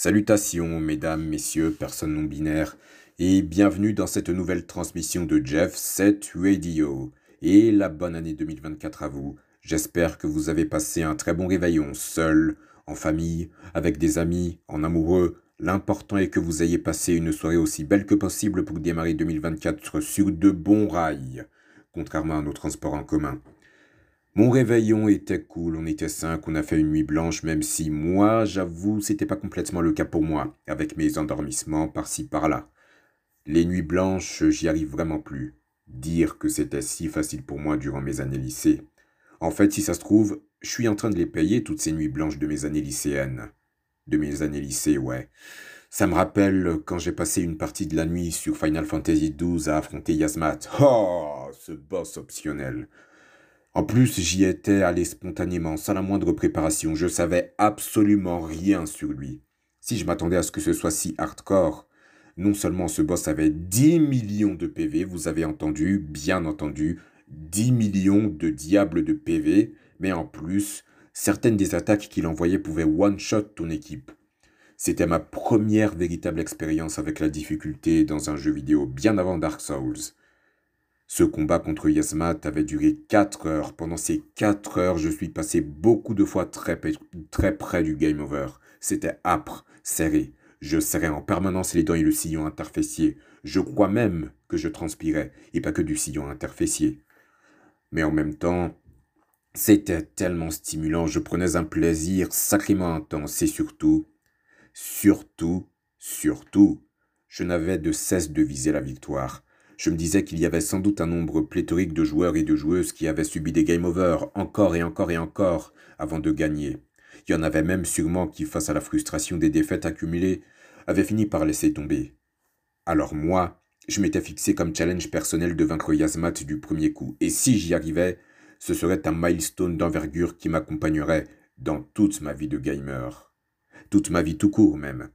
Salutations, mesdames, messieurs, personnes non binaires, et bienvenue dans cette nouvelle transmission de Jeff 7 Radio. Et la bonne année 2024 à vous. J'espère que vous avez passé un très bon réveillon, seul, en famille, avec des amis, en amoureux. L'important est que vous ayez passé une soirée aussi belle que possible pour démarrer 2024 sur de bons rails, contrairement à nos transports en commun. Mon réveillon était cool, on était cinq, on a fait une nuit blanche, même si moi, j'avoue, c'était pas complètement le cas pour moi, avec mes endormissements par-ci par-là. Les nuits blanches, j'y arrive vraiment plus. Dire que c'était si facile pour moi durant mes années lycée. En fait, si ça se trouve, je suis en train de les payer toutes ces nuits blanches de mes années lycéennes. De mes années lycée, ouais. Ça me rappelle quand j'ai passé une partie de la nuit sur Final Fantasy XII à affronter Yasmat. Oh, ce boss optionnel. En plus, j'y étais allé spontanément, sans la moindre préparation. Je savais absolument rien sur lui. Si je m'attendais à ce que ce soit si hardcore, non seulement ce boss avait 10 millions de PV, vous avez entendu, bien entendu, 10 millions de diables de PV, mais en plus, certaines des attaques qu'il envoyait pouvaient one-shot ton équipe. C'était ma première véritable expérience avec la difficulté dans un jeu vidéo bien avant Dark Souls. Ce combat contre Yasmat avait duré 4 heures. Pendant ces 4 heures, je suis passé beaucoup de fois très, très près du game over. C'était âpre, serré. Je serrais en permanence les dents et le sillon interfécier. Je crois même que je transpirais, et pas que du sillon interfécier. Mais en même temps, c'était tellement stimulant, je prenais un plaisir sacrément intense, et surtout, surtout, surtout, je n'avais de cesse de viser la victoire. Je me disais qu'il y avait sans doute un nombre pléthorique de joueurs et de joueuses qui avaient subi des game over encore et encore et encore avant de gagner. Il y en avait même sûrement qui, face à la frustration des défaites accumulées, avaient fini par laisser tomber. Alors moi, je m'étais fixé comme challenge personnel de vaincre Yasmat du premier coup, et si j'y arrivais, ce serait un milestone d'envergure qui m'accompagnerait dans toute ma vie de gamer. Toute ma vie tout court même.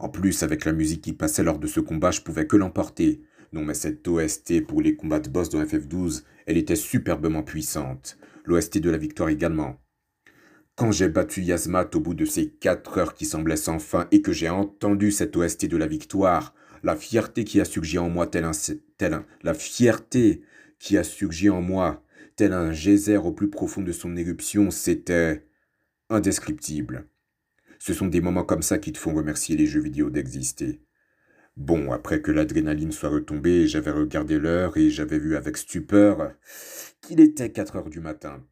En plus, avec la musique qui passait lors de ce combat, je pouvais que l'emporter, non, mais cette OST pour les combats de boss dans FF12, elle était superbement puissante. L'OST de la victoire également. Quand j'ai battu Yasmat au bout de ces quatre heures qui semblaient sans fin et que j'ai entendu cette OST de la victoire, la fierté qui a surgi en moi tel un, tel un, la fierté qui a surgi en moi tel un geyser au plus profond de son éruption, c'était indescriptible. Ce sont des moments comme ça qui te font remercier les jeux vidéo d'exister. Bon, après que l'adrénaline soit retombée, j'avais regardé l'heure et j'avais vu avec stupeur qu'il était 4 heures du matin.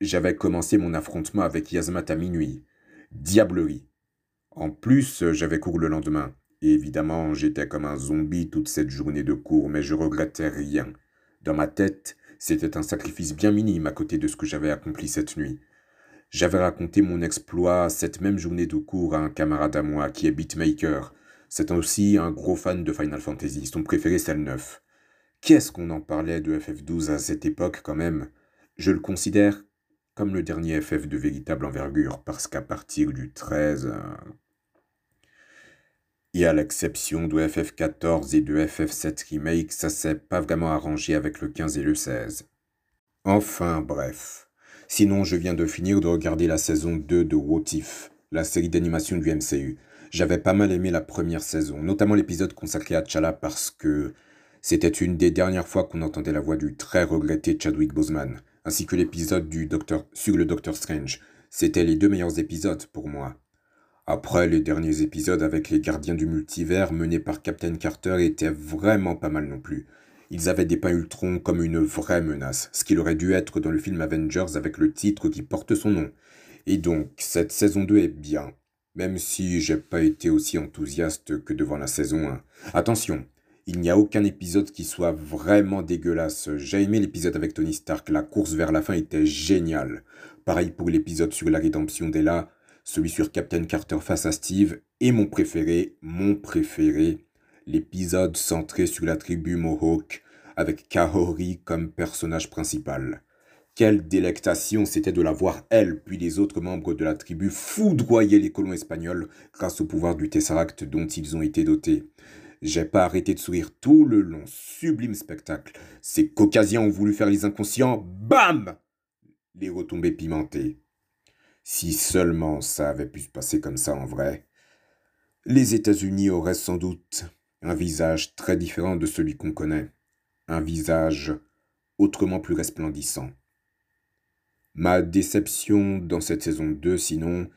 J'avais commencé mon affrontement avec Yasmat à minuit. Diablerie. En plus, j'avais cours le lendemain. Évidemment, j'étais comme un zombie toute cette journée de cours, mais je regrettais rien. Dans ma tête, c'était un sacrifice bien minime à côté de ce que j'avais accompli cette nuit. J'avais raconté mon exploit cette même journée de cours à un camarade à moi qui est beatmaker, c'est aussi un gros fan de Final Fantasy. Son préféré, c'est le 9. Qu'est-ce qu'on en parlait de FF12 à cette époque, quand même? Je le considère comme le dernier FF de véritable envergure, parce qu'à partir du 13... Euh, et à l'exception de FF14 et de FF7 Remake, ça s'est pas vraiment arrangé avec le 15 et le 16. Enfin, bref. Sinon, je viens de finir de regarder la saison 2 de What la série d'animation du MCU. J'avais pas mal aimé la première saison, notamment l'épisode consacré à T'Challa parce que c'était une des dernières fois qu'on entendait la voix du très regretté Chadwick Boseman, ainsi que l'épisode du docteur sur le Docteur Strange. C'était les deux meilleurs épisodes pour moi. Après, les derniers épisodes avec les gardiens du multivers menés par Captain Carter étaient vraiment pas mal non plus. Ils avaient dépeint Ultron comme une vraie menace, ce qu'il aurait dû être dans le film Avengers avec le titre qui porte son nom. Et donc, cette saison 2 est bien, même si j'ai pas été aussi enthousiaste que devant la saison 1. Attention, il n'y a aucun épisode qui soit vraiment dégueulasse. J'ai aimé l'épisode avec Tony Stark, la course vers la fin était géniale. Pareil pour l'épisode sur la rédemption d'Ella, celui sur Captain Carter face à Steve, et mon préféré, mon préféré, l'épisode centré sur la tribu Mohawk, avec Kahori comme personnage principal. Quelle délectation c'était de la voir, elle, puis les autres membres de la tribu foudroyer les colons espagnols grâce au pouvoir du Tesseract dont ils ont été dotés. J'ai pas arrêté de sourire tout le long, sublime spectacle. Ces caucasiens ont voulu faire les inconscients, bam Les retombées pimentées. Si seulement ça avait pu se passer comme ça en vrai. les États-Unis auraient sans doute un visage très différent de celui qu'on connaît, un visage autrement plus resplendissant. Ma déception dans cette saison 2, sinon,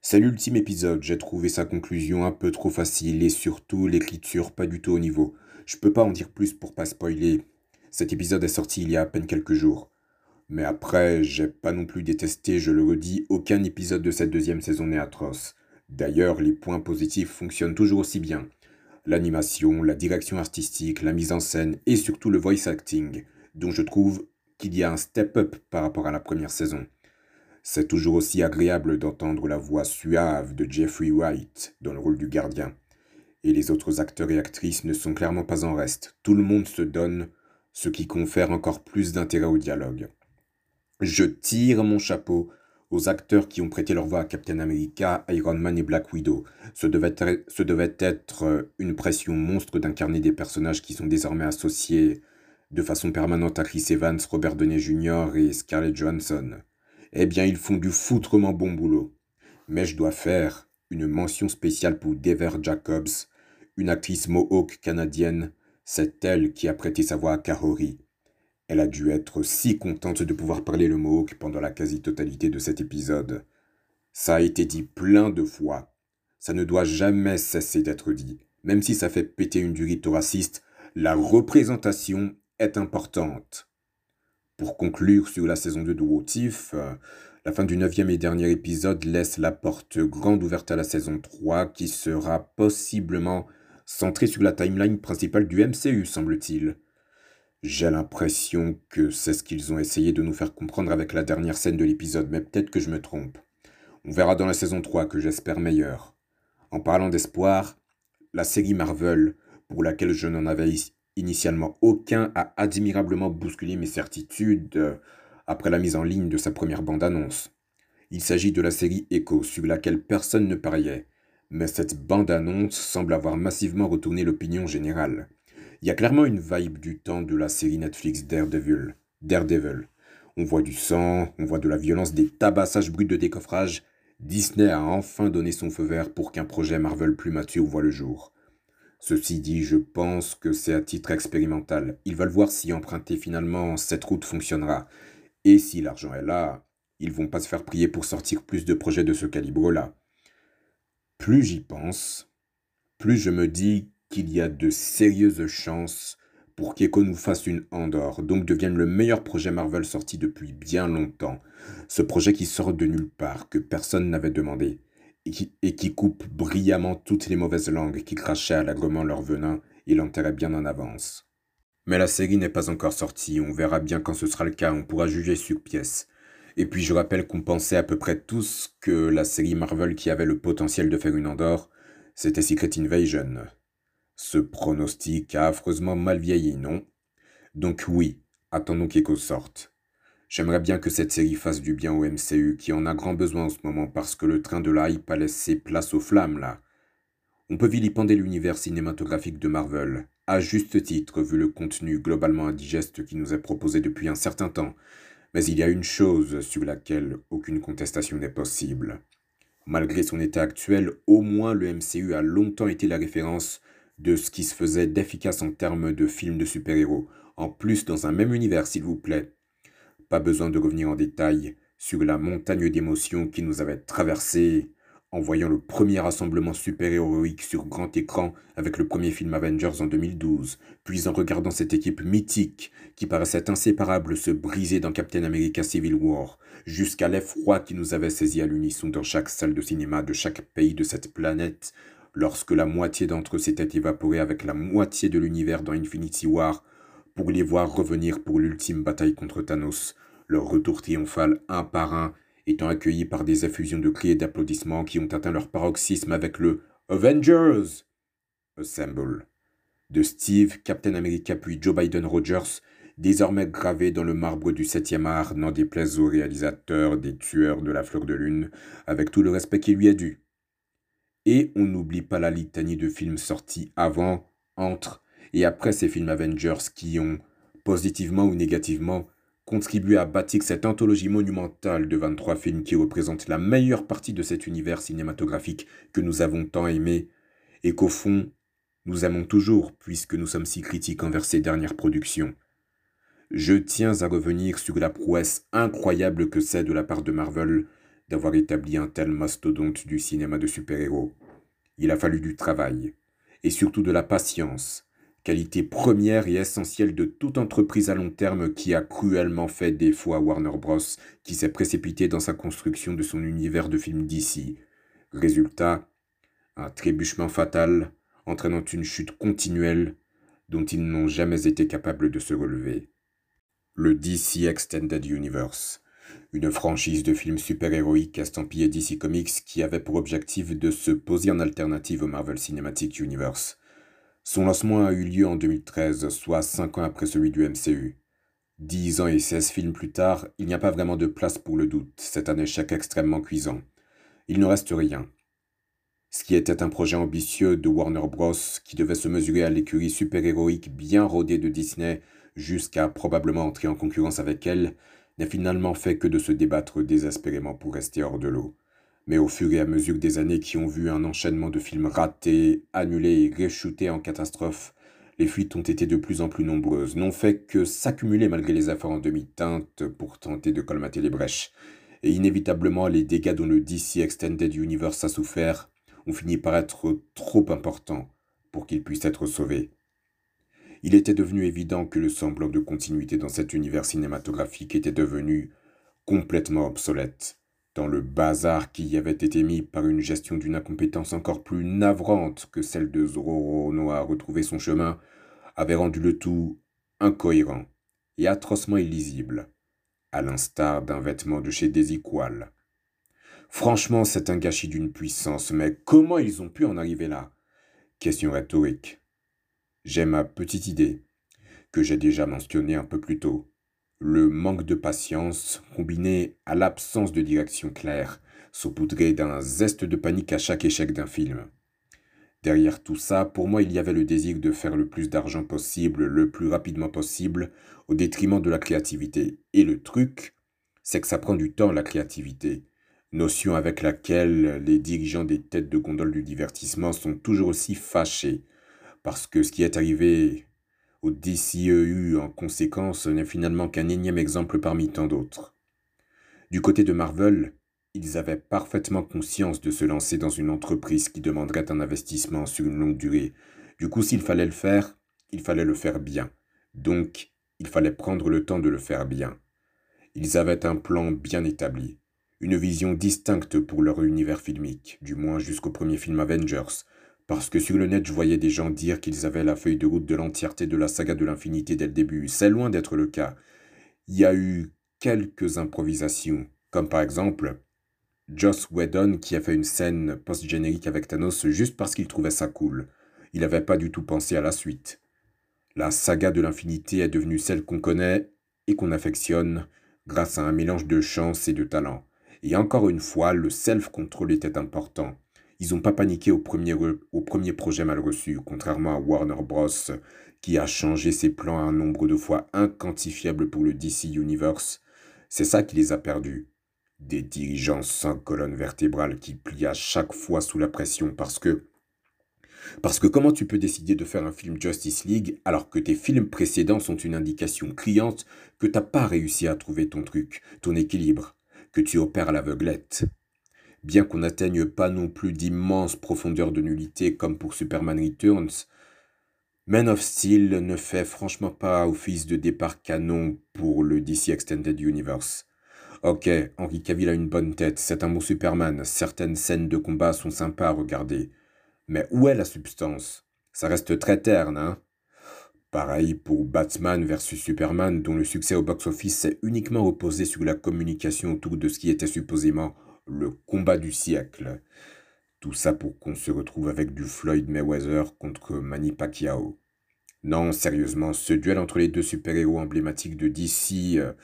c'est l'ultime épisode. J'ai trouvé sa conclusion un peu trop facile et surtout l'écriture pas du tout au niveau. Je peux pas en dire plus pour pas spoiler. Cet épisode est sorti il y a à peine quelques jours. Mais après, j'ai pas non plus détesté, je le redis, aucun épisode de cette deuxième saison n'est atroce. D'ailleurs, les points positifs fonctionnent toujours aussi bien. L'animation, la direction artistique, la mise en scène et surtout le voice acting, dont je trouve qu'il y a un step-up par rapport à la première saison. C'est toujours aussi agréable d'entendre la voix suave de Jeffrey Wright dans le rôle du gardien. Et les autres acteurs et actrices ne sont clairement pas en reste. Tout le monde se donne, ce qui confère encore plus d'intérêt au dialogue. Je tire mon chapeau aux acteurs qui ont prêté leur voix à Captain America, Iron Man et Black Widow. Ce devait, ce devait être une pression monstre d'incarner des personnages qui sont désormais associés de façon permanente à Chris Evans, Robert Downey Jr. et Scarlett Johansson. Eh bien, ils font du foutrement bon boulot. Mais je dois faire une mention spéciale pour Dever Jacobs, une actrice mohawk canadienne. C'est elle qui a prêté sa voix à Kahori. Elle a dû être si contente de pouvoir parler le Mohawk pendant la quasi-totalité de cet épisode. Ça a été dit plein de fois. Ça ne doit jamais cesser d'être dit. Même si ça fait péter une durite raciste, la représentation est importante. Pour conclure sur la saison 2 de What euh, la fin du neuvième et dernier épisode laisse la porte grande ouverte à la saison 3 qui sera possiblement centrée sur la timeline principale du MCU, semble-t-il. J'ai l'impression que c'est ce qu'ils ont essayé de nous faire comprendre avec la dernière scène de l'épisode, mais peut-être que je me trompe. On verra dans la saison 3 que j'espère meilleure. En parlant d'espoir, la série Marvel, pour laquelle je n'en avais initialement aucun, a admirablement bousculé mes certitudes euh, après la mise en ligne de sa première bande-annonce. Il s'agit de la série Echo, sur laquelle personne ne pariait, mais cette bande-annonce semble avoir massivement retourné l'opinion générale. Il y a clairement une vibe du temps de la série Netflix Daredevil. Daredevil. On voit du sang, on voit de la violence, des tabassages bruts de décoffrage. Disney a enfin donné son feu vert pour qu'un projet Marvel plus mature voit le jour. Ceci dit, je pense que c'est à titre expérimental. Ils veulent voir si emprunter finalement cette route fonctionnera. Et si l'argent est là, ils vont pas se faire prier pour sortir plus de projets de ce calibre-là. Plus j'y pense, plus je me dis qu'il y a de sérieuses chances pour qu'Echo nous fasse une Andorre, donc devienne le meilleur projet Marvel sorti depuis bien longtemps. Ce projet qui sort de nulle part, que personne n'avait demandé, et qui, coupe brillamment toutes les mauvaises langues qui crachaient allègrement leur venin et l'enterraient bien en avance. Mais la série n'est pas encore sortie, on verra bien quand ce sera le cas, on pourra juger sur pièce. Et puis je rappelle qu'on pensait à peu près tous que la série Marvel qui avait le potentiel de faire une Andorre, c'était Secret Invasion. Ce pronostic a affreusement mal vieilli, non? Donc oui, attendons qu'Echo sorte. J'aimerais bien que cette série fasse du bien au MCU, qui en a grand besoin en ce moment parce que le train de la hype a laissé place aux flammes, là. On peut vilipender l'univers cinématographique de Marvel, à juste titre vu le contenu globalement indigeste qui nous est proposé depuis un certain temps, mais il y a une chose sur laquelle aucune contestation n'est possible. Malgré son état actuel, au moins le MCU a longtemps été la référence de ce qui se faisait d'efficace en termes de films de super-héros, en plus dans un même univers s'il vous plaît. Pas besoin de revenir en détail sur la montagne d'émotions qui nous avait traversé en voyant le premier rassemblement super-héroïque sur grand écran avec le premier film Avengers en 2012, puis en regardant cette équipe mythique qui paraissait inséparable se briser dans Captain America Civil War, jusqu'à l'effroi qui nous avait saisi à l'unisson dans chaque salle de cinéma de chaque pays de cette planète lorsque la moitié d'entre eux s'était évaporée avec la moitié de l'univers dans Infinity War, pour les voir revenir pour l'ultime bataille contre Thanos, leur retour triomphal un par un étant accueillis par des effusions de cris et d'applaudissements qui ont atteint leur paroxysme avec le Avengers Assemble de Steve, Captain America puis Joe Biden Rogers, désormais gravé dans le marbre du septième art, n'en déplaise au réalisateur des tueurs de la fleur de lune, avec tout le respect qui lui est dû. Et on n'oublie pas la litanie de films sortis avant, entre et après ces films Avengers qui ont, positivement ou négativement, contribué à bâtir cette anthologie monumentale de 23 films qui représentent la meilleure partie de cet univers cinématographique que nous avons tant aimé, et qu'au fond, nous aimons toujours puisque nous sommes si critiques envers ces dernières productions. Je tiens à revenir sur la prouesse incroyable que c'est de la part de Marvel d'avoir établi un tel mastodonte du cinéma de super-héros. Il a fallu du travail, et surtout de la patience, qualité première et essentielle de toute entreprise à long terme qui a cruellement fait défaut à Warner Bros, qui s'est précipité dans sa construction de son univers de films d'ici. Résultat, un trébuchement fatal, entraînant une chute continuelle dont ils n'ont jamais été capables de se relever. Le DC Extended Universe, une franchise de films super-héroïques estampillés DC Comics qui avait pour objectif de se poser en alternative au Marvel Cinematic Universe. Son lancement a eu lieu en 2013, soit 5 ans après celui du MCU. 10 ans et 16 films plus tard, il n'y a pas vraiment de place pour le doute, c'est un échec extrêmement cuisant. Il ne reste rien. Ce qui était un projet ambitieux de Warner Bros. qui devait se mesurer à l'écurie super-héroïque bien rodée de Disney jusqu'à probablement entrer en concurrence avec elle, n'a finalement fait que de se débattre désespérément pour rester hors de l'eau. Mais au fur et à mesure des années qui ont vu un enchaînement de films ratés, annulés et réchutés en catastrophe, les fuites ont été de plus en plus nombreuses, n'ont fait que s'accumuler malgré les efforts en demi-teinte pour tenter de colmater les brèches. Et inévitablement, les dégâts dont le DC Extended Universe a souffert ont fini par être trop importants pour qu'ils puissent être sauvés. Il était devenu évident que le semblant de continuité dans cet univers cinématographique était devenu complètement obsolète dans le bazar qui y avait été mis par une gestion d'une incompétence encore plus navrante que celle de Zororo Noah à retrouver son chemin, avait rendu le tout incohérent et atrocement illisible, à l'instar d'un vêtement de chez Desiqual. Franchement, c'est un gâchis d'une puissance, mais comment ils ont pu en arriver là? Question rhétorique. J'ai ma petite idée, que j'ai déjà mentionnée un peu plus tôt. Le manque de patience, combiné à l'absence de direction claire, saupoudré d'un zeste de panique à chaque échec d'un film. Derrière tout ça, pour moi, il y avait le désir de faire le plus d'argent possible, le plus rapidement possible, au détriment de la créativité. Et le truc, c'est que ça prend du temps, la créativité. Notion avec laquelle les dirigeants des têtes de gondole du divertissement sont toujours aussi fâchés. Parce que ce qui est arrivé au DCEU en conséquence n'est finalement qu'un énième exemple parmi tant d'autres. Du côté de Marvel, ils avaient parfaitement conscience de se lancer dans une entreprise qui demanderait un investissement sur une longue durée. Du coup, s'il fallait le faire, il fallait le faire bien. Donc, il fallait prendre le temps de le faire bien. Ils avaient un plan bien établi, une vision distincte pour leur univers filmique, du moins jusqu'au premier film Avengers, parce que sur le net, je voyais des gens dire qu'ils avaient la feuille de route de l'entièreté de la saga de l'infinité dès le début. C'est loin d'être le cas. Il y a eu quelques improvisations, comme par exemple Joss Whedon qui a fait une scène post-générique avec Thanos juste parce qu'il trouvait ça cool. Il n'avait pas du tout pensé à la suite. La saga de l'infinité est devenue celle qu'on connaît et qu'on affectionne grâce à un mélange de chance et de talent. Et encore une fois, le self-control était important. Ils n'ont pas paniqué au premier, projet mal reçu, contrairement à Warner Bros. qui a changé ses plans un nombre de fois inquantifiable pour le DC Universe. C'est ça qui les a perdus. Des dirigeants sans colonne vertébrale qui plient à chaque fois sous la pression parce que parce que comment tu peux décider de faire un film Justice League alors que tes films précédents sont une indication criante que t'as pas réussi à trouver ton truc, ton équilibre, que tu opères à l'aveuglette? Bien qu'on n'atteigne pas non plus d'immenses profondeurs de nullité comme pour Superman Returns, Man of Steel ne fait franchement pas office de départ canon pour le DC Extended Universe. Ok, Henry Cavill a une bonne tête, c'est un bon Superman, certaines scènes de combat sont sympas à regarder. Mais où est la substance? Ça reste très terne, hein? Pareil pour Batman vs Superman, dont le succès au box-office s'est uniquement reposé sur la communication autour de ce qui était supposément le combat du siècle. Tout ça pour qu'on se retrouve avec du Floyd Mayweather contre Manny Pacquiao. Non, sérieusement, ce duel entre les deux super-héros emblématiques de DC euh,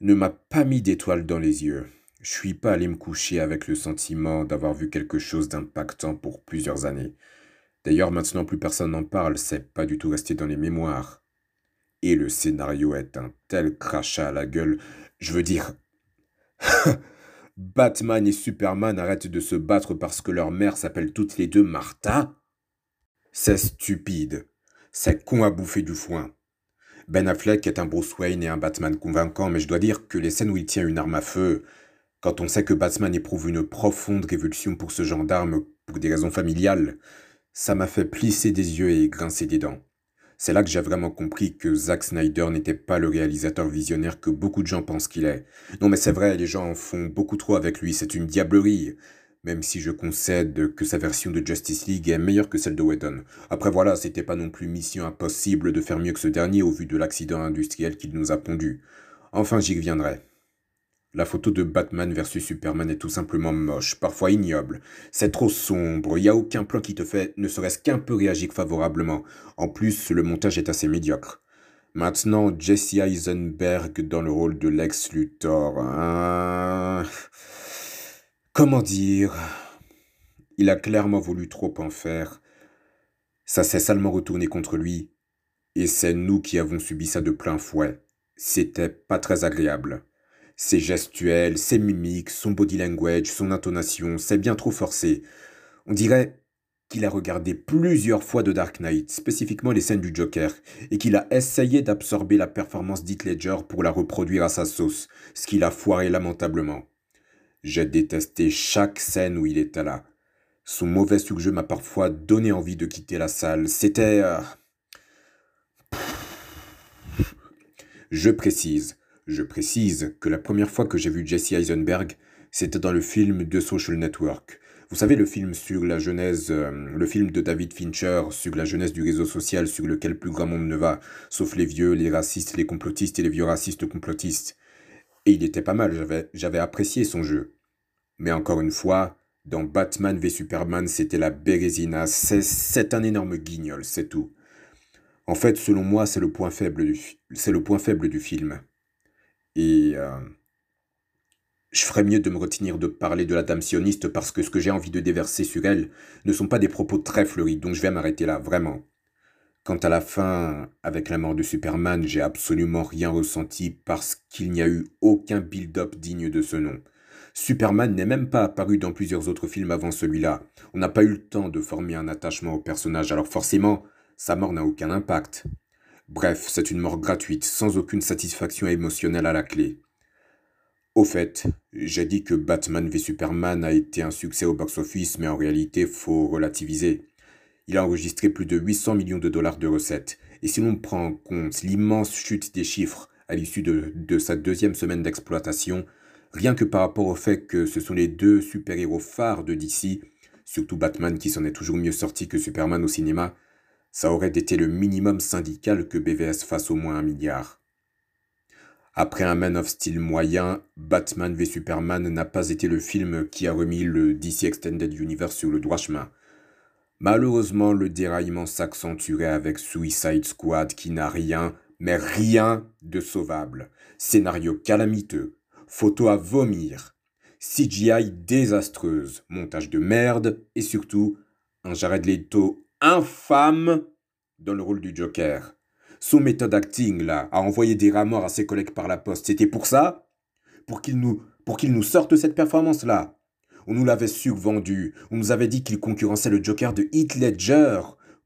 ne m'a pas mis d'étoiles dans les yeux. Je suis pas allé me coucher avec le sentiment d'avoir vu quelque chose d'impactant pour plusieurs années. D'ailleurs, maintenant plus personne n'en parle, c'est pas du tout resté dans les mémoires. Et le scénario est un tel crachat à la gueule, je veux dire... Batman et Superman arrêtent de se battre parce que leur mère s'appelle toutes les deux Martha? C'est stupide. C'est con à bouffer du foin. Ben Affleck est un Bruce Wayne et un Batman convaincant, mais je dois dire que les scènes où il tient une arme à feu, quand on sait que Batman éprouve une profonde révulsion pour ce genre d'arme pour des raisons familiales, ça m'a fait plisser des yeux et grincer des dents. C'est là que j'ai vraiment compris que Zack Snyder n'était pas le réalisateur visionnaire que beaucoup de gens pensent qu'il est. Non mais c'est vrai, les gens en font beaucoup trop avec lui, c'est une diablerie même si je concède que sa version de Justice League est meilleure que celle de Whedon. Après voilà, c'était pas non plus mission impossible de faire mieux que ce dernier au vu de l'accident industriel qu'il nous a pondu. Enfin, j'y reviendrai. La photo de Batman versus Superman est tout simplement moche, parfois ignoble. C'est trop sombre, il n'y a aucun plan qui te fait ne serait-ce qu'un peu réagir favorablement. En plus, le montage est assez médiocre. Maintenant, Jesse Eisenberg dans le rôle de Lex Luthor. Hein Comment dire? Il a clairement voulu trop en faire. Ça s'est salement retourné contre lui. Et c'est nous qui avons subi ça de plein fouet. C'était pas très agréable. Ses gestuels, ses mimiques, son body language, son intonation, c'est bien trop forcé. On dirait qu'il a regardé plusieurs fois de Dark Knight, spécifiquement les scènes du Joker, et qu'il a essayé d'absorber la performance d'Heath Ledger pour la reproduire à sa sauce, ce qu'il a foiré lamentablement. J'ai détesté chaque scène où il était là. Son mauvais sujet m'a parfois donné envie de quitter la salle. C'était... Euh, je précise, je précise que la première fois que j'ai vu Jesse Eisenberg, c'était dans le film The Social Network. Vous savez, le film sur la genèse, euh, le film de David Fincher sur la jeunesse du réseau social sur lequel plus grand monde ne va, sauf les vieux, les racistes, les complotistes et les vieux racistes complotistes. Et il était pas mal, j'avais apprécié son jeu. Mais encore une fois, dans Batman v Superman, c'était la Bérésina. C'est un énorme guignol, c'est tout. En fait, selon moi, c'est le c'est le point faible du film. Et euh, je ferais mieux de me retenir de parler de la dame sioniste parce que ce que j'ai envie de déverser sur elle ne sont pas des propos très fleuris, donc je vais m'arrêter là, vraiment. Quant à la fin, avec la mort de Superman, j'ai absolument rien ressenti parce qu'il n'y a eu aucun build-up digne de ce nom. Superman n'est même pas apparu dans plusieurs autres films avant celui-là. On n'a pas eu le temps de former un attachement au personnage, alors forcément, sa mort n'a aucun impact. Bref, c'est une mort gratuite, sans aucune satisfaction émotionnelle à la clé. Au fait, j'ai dit que Batman v Superman a été un succès au box-office, mais en réalité, faut relativiser. Il a enregistré plus de 800 millions de dollars de recettes. Et si l'on prend en compte l'immense chute des chiffres à l'issue de, de sa deuxième semaine d'exploitation, Rien que par rapport au fait que ce sont les deux super-héros phares de DC, surtout Batman qui s'en est toujours mieux sorti que Superman au cinéma, ça aurait été le minimum syndical que BVS fasse au moins un milliard. Après un Man of Steel moyen, Batman v Superman n'a pas été le film qui a remis le DC Extended Universe sur le droit chemin. Malheureusement, le déraillement s'accentuerait avec Suicide Squad qui n'a rien, mais rien de sauvable. Scénario calamiteux, photo à vomir, CGI désastreuse, montage de merde et surtout un Jared Leto infâme dans le rôle du Joker. Son méthode acting là, a envoyé des rameurs à ses collègues par la poste, c'était pour ça? Pour qu'il nous, nous sorte cette performance là On nous l'avait survendu, on nous avait dit qu'il concurrençait le Joker de Heath Ledger,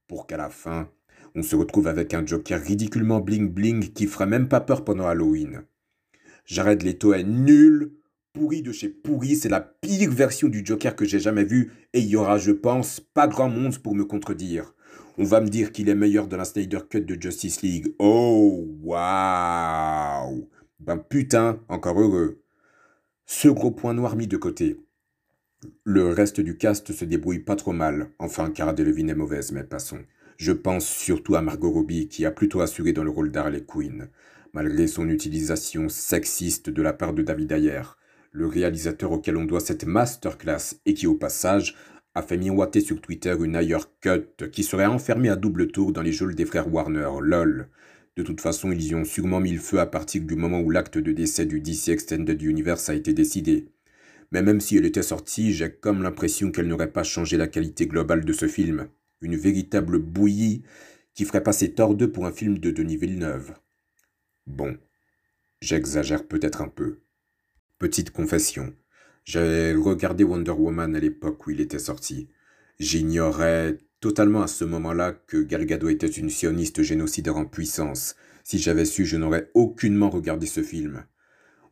pour qu'à la fin, on se retrouve avec un Joker ridiculement bling bling qui ferait même pas peur pendant Halloween. Jared Leto est nul, pourri de chez pourri, c'est la pire version du Joker que j'ai jamais vue, et il y aura, je pense, pas grand monde pour me contredire. On va me dire qu'il est meilleur dans la Snyder Cut de Justice League. Oh, waouh Ben putain, encore heureux. Ce gros point noir mis de côté. Le reste du cast se débrouille pas trop mal. Enfin, Cara Delevingne est mauvaise, mais passons. Je pense surtout à Margot Robbie, qui a plutôt assuré dans le rôle d'Harley Quinn malgré son utilisation sexiste de la part de David Ayer, le réalisateur auquel on doit cette masterclass et qui au passage a fait miroiter sur Twitter une Ayer cut qui serait enfermée à double tour dans les geôles des frères Warner, lol. De toute façon, ils y ont sûrement mis le feu à partir du moment où l'acte de décès du DC Extended Universe a été décidé. Mais même si elle était sortie, j'ai comme l'impression qu'elle n'aurait pas changé la qualité globale de ce film. Une véritable bouillie qui ferait passer Thor 2 pour un film de Denis Villeneuve. Bon, j'exagère peut-être un peu. Petite confession, j'avais regardé Wonder Woman à l'époque où il était sorti. J'ignorais totalement à ce moment-là que Gal Gadot était une sioniste génocidaire en puissance. Si j'avais su, je n'aurais aucunement regardé ce film.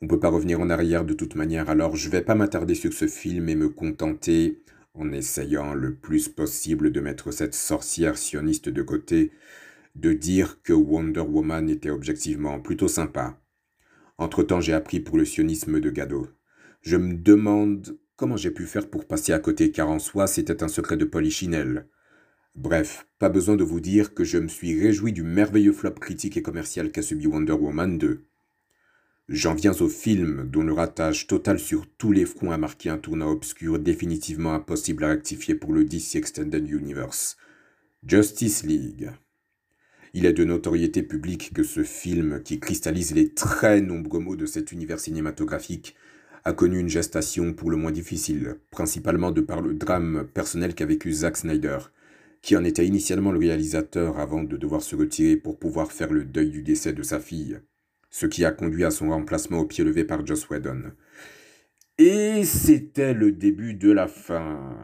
On ne peut pas revenir en arrière de toute manière, alors je vais pas m'attarder sur ce film et me contenter, en essayant le plus possible de mettre cette sorcière sioniste de côté, de dire que Wonder Woman était objectivement plutôt sympa. Entre-temps, j'ai appris pour le sionisme de Gadot. Je me demande comment j'ai pu faire pour passer à côté, car en soi, c'était un secret de Polichinelle. Bref, pas besoin de vous dire que je me suis réjoui du merveilleux flop critique et commercial qu'a subi Wonder Woman 2. J'en viens au film, dont le ratage total sur tous les fronts a marqué un tournant obscur définitivement impossible à rectifier pour le DC Extended Universe. Justice League. Il est de notoriété publique que ce film, qui cristallise les très nombreux mots de cet univers cinématographique, a connu une gestation pour le moins difficile, principalement de par le drame personnel qu'a vécu Zack Snyder, qui en était initialement le réalisateur avant de devoir se retirer pour pouvoir faire le deuil du décès de sa fille ce qui a conduit à son remplacement au pied levé par Joss Whedon. Et c'était le début de la fin.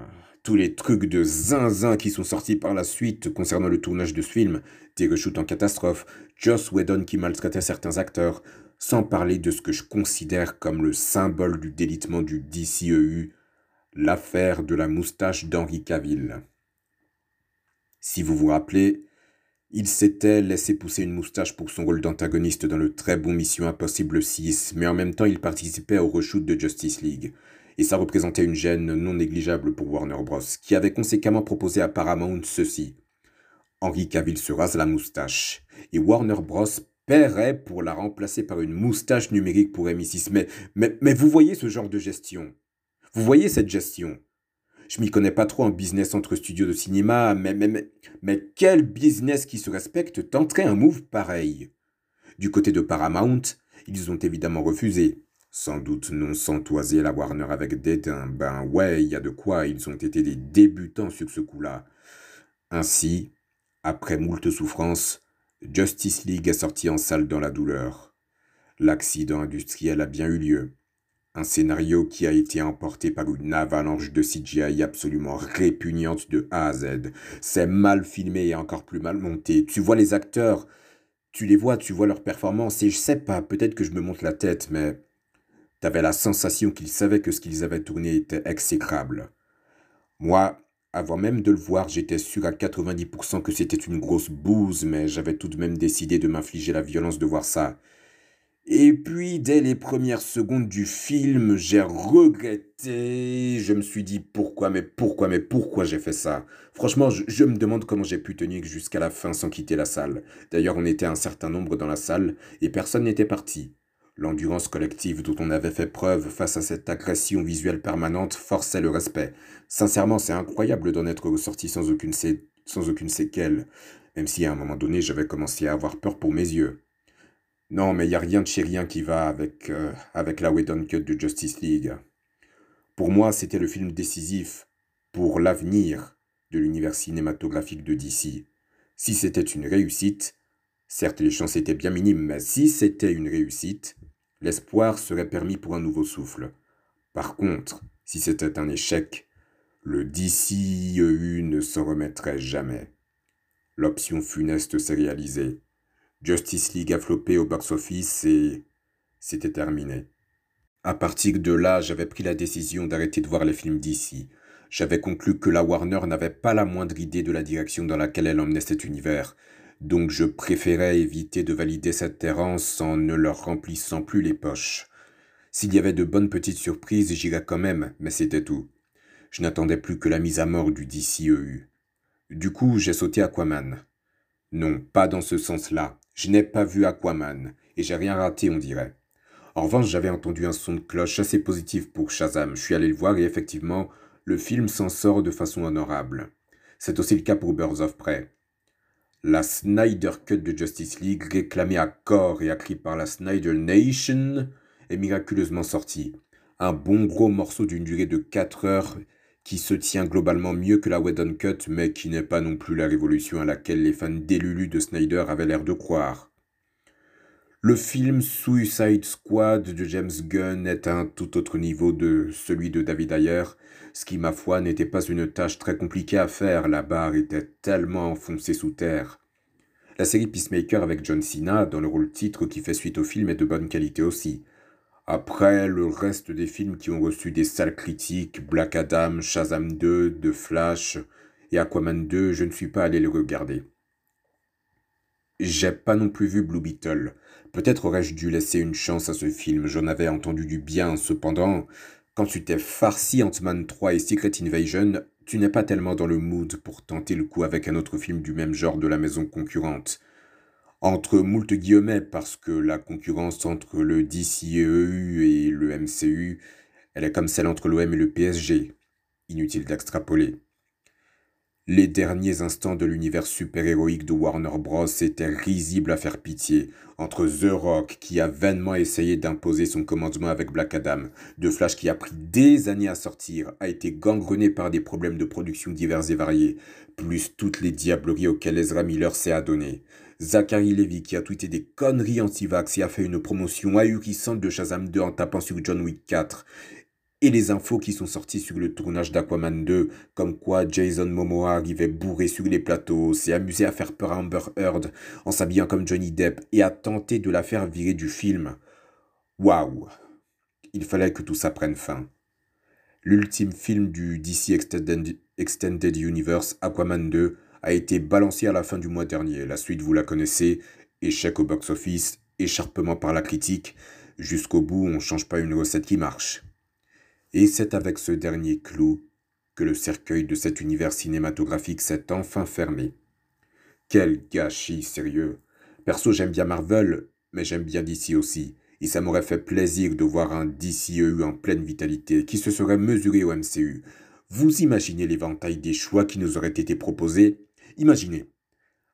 Tous les trucs de zinzin qui sont sortis par la suite concernant le tournage de ce film, des reshoots en catastrophe, Joss Whedon qui maltraitait certains acteurs, sans parler de ce que je considère comme le symbole du délitement du DCEU, l'affaire de la moustache d'Henri Cavill. Si vous vous rappelez, il s'était laissé pousser une moustache pour son rôle d'antagoniste dans le très bon Mission Impossible 6, mais en même temps il participait au reshoot de Justice League. Et ça représentait une gêne non négligeable pour Warner Bros., qui avait conséquemment proposé à Paramount ceci. Henry Cavill se rase la moustache, et Warner Bros. paierait pour la remplacer par une moustache numérique pour M6. Mais, mais, mais vous voyez ce genre de gestion? Vous voyez cette gestion? Je m'y connais pas trop en business entre studios de cinéma, mais, quel business qui se respecte tenterait un move pareil? Du côté de Paramount, ils ont évidemment refusé. Sans doute non sans toiser la Warner avec dédain. Ben ouais, il y a de quoi, ils ont été des débutants sur ce coup-là. Ainsi, après moult souffrances, Justice League est sorti en salle dans la douleur. L'accident industriel a bien eu lieu. Un scénario qui a été emporté par une avalanche de CGI absolument répugnante de A à Z. C'est mal filmé et encore plus mal monté. Tu vois les acteurs, tu les vois, tu vois leurs performances, et je sais pas, peut-être que je me monte la tête, mais t'avais la sensation qu'ils savaient que ce qu'ils avaient tourné était exécrable. Moi, avant même de le voir, j'étais sûr à 90% que c'était une grosse bouse, mais j'avais tout de même décidé de m'infliger la violence de voir ça. Et puis, dès les premières secondes du film, j'ai regretté. Je me suis dit pourquoi, mais pourquoi, mais pourquoi j'ai fait ça? Franchement, je, me demande comment j'ai pu tenir jusqu'à la fin sans quitter la salle. D'ailleurs, on était un certain nombre dans la salle et personne n'était parti. L'endurance collective dont on avait fait preuve face à cette agression visuelle permanente forçait le respect. Sincèrement, c'est incroyable d'en être ressorti sans aucune, sans aucune séquelle, même si à un moment donné j'avais commencé à avoir peur pour mes yeux. Non, mais n'y a rien de chez rien qui va avec, euh, avec la Whedon Cut de Justice League. Pour moi, c'était le film décisif pour l'avenir de l'univers cinématographique de DC. Si c'était une réussite, certes les chances étaient bien minimes, mais si c'était une réussite, l'espoir serait permis pour un nouveau souffle. Par contre, si c'était un échec, le DCEU ne s'en remettrait jamais. L'option funeste s'est réalisée. Justice League a floppé au box-office et c'était terminé. À partir de là, j'avais pris la décision d'arrêter de voir les films d'ici. J'avais conclu que la Warner n'avait pas la moindre idée de la direction dans laquelle elle emmenait cet univers, donc je préférais éviter de valider cette errance en ne leur remplissant plus les poches. S'il y avait de bonnes petites surprises, j'irais quand même, mais c'était tout. Je n'attendais plus que la mise à mort du DCEU. Du coup, j'ai sauté Aquaman. Non, pas dans ce sens-là. Je n'ai pas vu Aquaman, et j'ai rien raté, on dirait. En revanche, j'avais entendu un son de cloche assez positif pour Shazam. Je suis allé le voir et effectivement, le film s'en sort de façon honorable. C'est aussi le cas pour Birds of Prey. La Snyder Cut de Justice League, réclamée à corps et accrie par la Snyder Nation, est miraculeusement sortie. Un bon gros morceau d'une durée de 4 heures qui se tient globalement mieux que la Whedon Cut, mais qui n'est pas non plus la révolution à laquelle les fans délulus de Snyder avaient l'air de croire. Le film Suicide Squad de James Gunn est un tout autre niveau de celui de David Ayer, ce qui, ma foi, n'était pas une tâche très compliquée à faire, la barre était tellement enfoncée sous terre. La série Peacemaker avec John Cena, dans le rôle titre qui fait suite au film, est de bonne qualité aussi. Après, le reste des films qui ont reçu des sales critiques, Black Adam, Shazam 2, The Flash et Aquaman 2, je ne suis pas allé les regarder. J'ai pas non plus vu Blue Beetle. Peut-être aurais-je dû laisser une chance à ce film, j'en avais entendu du bien, cependant, quand tu t'es farci Ant-Man 3 et Secret Invasion, tu n'es pas tellement dans le mood pour tenter le coup avec un autre film du même genre de la maison concurrente. Entre moult guillemets, parce que la concurrence entre le DCEU et le MCU, elle est comme celle entre l'OM et le PSG. Inutile d'extrapoler. Les derniers instants de l'univers super-héroïque de Warner Bros. étaient risibles à faire pitié, entre The Rock qui a vainement essayé d'imposer son commandement avec Black Adam, The Flash qui a pris des années à sortir, a été gangrené par des problèmes de production divers et variés, plus toutes les diableries auxquelles Ezra Miller s'est adonné. Zachary Levy qui a tweeté des conneries anti-vax et a fait une promotion ahurissante de Shazam 2 en tapant sur John Wick 4, et les infos qui sont sorties sur le tournage d'Aquaman 2, comme quoi Jason Momoa arrivait bourré sur les plateaux, s'est amusé à faire peur à Amber Heard en s'habillant comme Johnny Depp et a tenté de la faire virer du film. Waouh Il fallait que tout ça prenne fin. L'ultime film du DC Extended, Universe, Aquaman 2, a été balancé à la fin du mois dernier. La suite, vous la connaissez, échec au box-office, écharpement par la critique. Jusqu'au bout, on ne change pas une recette qui marche. Et c'est avec ce dernier clou que le cercueil de cet univers cinématographique s'est enfin fermé. Quel gâchis, sérieux. Perso, j'aime bien Marvel, mais j'aime bien DC aussi, et ça m'aurait fait plaisir de voir un DCEU en pleine vitalité qui se serait mesuré au MCU. Vous imaginez l'éventail des choix qui nous auraient été proposés? Imaginez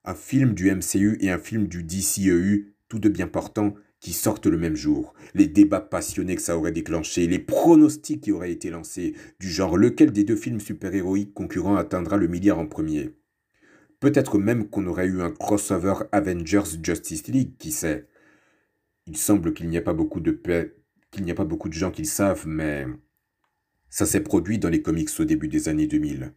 un film du MCU et un film du DCEU, tout de bien portant, qui sortent le même jour, les débats passionnés que ça aurait déclenché, les pronostics qui auraient été lancés, du genre lequel des deux films super-héroïques concurrents atteindra le milliard en premier. Peut-être même qu'on aurait eu un crossover Avengers Justice League, qui sait. Il semble qu'il n'y a pas beaucoup de qu'il n'y a pas beaucoup de gens qui le savent, mais ça s'est produit dans les comics au début des années 2000.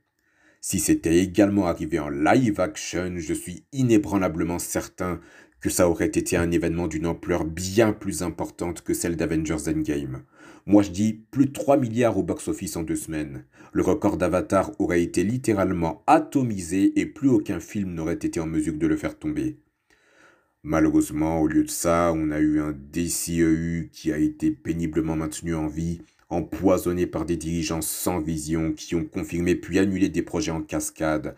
Si c'était également arrivé en live action, je suis inébranlablement certain que ça aurait été un événement d'une ampleur bien plus importante que celle d'Avengers Endgame. Moi je dis plus de 3 milliards au box-office en deux semaines. Le record d'Avatar aurait été littéralement atomisé et plus aucun film n'aurait été en mesure de le faire tomber. Malheureusement, au lieu de ça, on a eu un DCEU qui a été péniblement maintenu en vie, empoisonné par des dirigeants sans vision qui ont confirmé puis annulé des projets en cascade,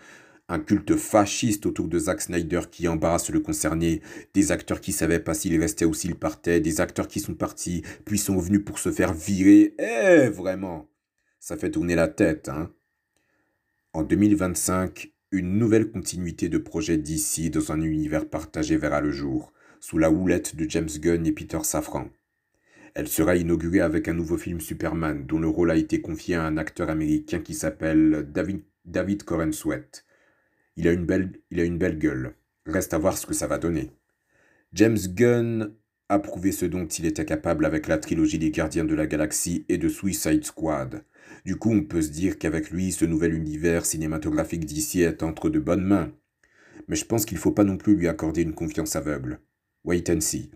un culte fasciste autour de Zack Snyder qui embarrasse le concerné, des acteurs qui savaient pas s'ils restaient ou s'ils partaient, des acteurs qui sont partis, puis sont venus pour se faire virer. Eh, vraiment Ça fait tourner la tête, hein En 2025, une nouvelle continuité de projet d'ici dans un univers partagé verra le jour, sous la houlette de James Gunn et Peter Safran. Elle sera inaugurée avec un nouveau film Superman, dont le rôle a été confié à un acteur américain qui s'appelle David, David. Il a une belle, il a une belle gueule. Reste à voir ce que ça va donner. James Gunn a prouvé ce dont il était capable avec la trilogie des Gardiens de la Galaxie et de Suicide Squad. Du coup, on peut se dire qu'avec lui, ce nouvel univers cinématographique d'ici est entre de bonnes mains. Mais je pense qu'il ne faut pas non plus lui accorder une confiance aveugle. Wait and see.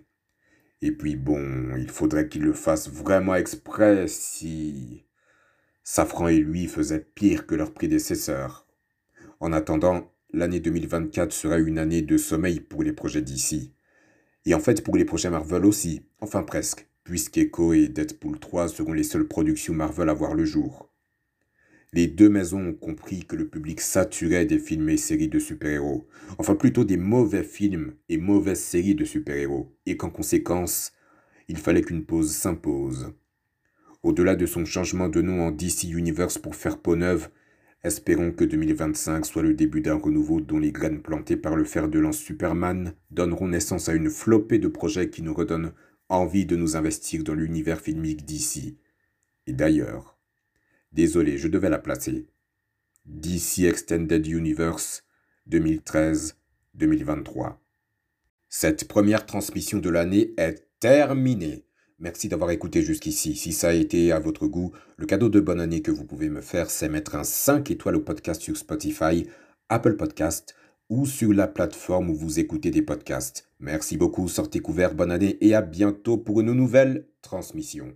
Et puis bon, il faudrait qu'il le fasse vraiment exprès si Safran et lui faisaient pire que leurs prédécesseurs. En attendant, l'année 2024 sera une année de sommeil pour les projets d'ici. Et en fait pour les projets Marvel aussi, enfin presque, puisqu'Echo et Deadpool 3 seront les seules productions Marvel à voir le jour. Les deux maisons ont compris que le public saturait des films et séries de super-héros, enfin plutôt des mauvais films et mauvaises séries de super-héros, et qu'en conséquence, il fallait qu'une pause s'impose. Au-delà de son changement de nom en DC Universe pour faire peau neuve, Espérons que 2025 soit le début d'un renouveau dont les graines plantées par le fer de lance Superman donneront naissance à une flopée de projets qui nous redonnent envie de nous investir dans l'univers filmique d'ici. Et d'ailleurs, désolé, je devais la placer. DC Extended Universe 2013-2023. Cette première transmission de l'année est terminée. Merci d'avoir écouté jusqu'ici. Si ça a été à votre goût, le cadeau de bonne année que vous pouvez me faire, c'est mettre un 5 étoiles au podcast sur Spotify, Apple Podcast ou sur la plateforme où vous écoutez des podcasts. Merci beaucoup, sortez couvert, bonne année et à bientôt pour une nouvelle transmission.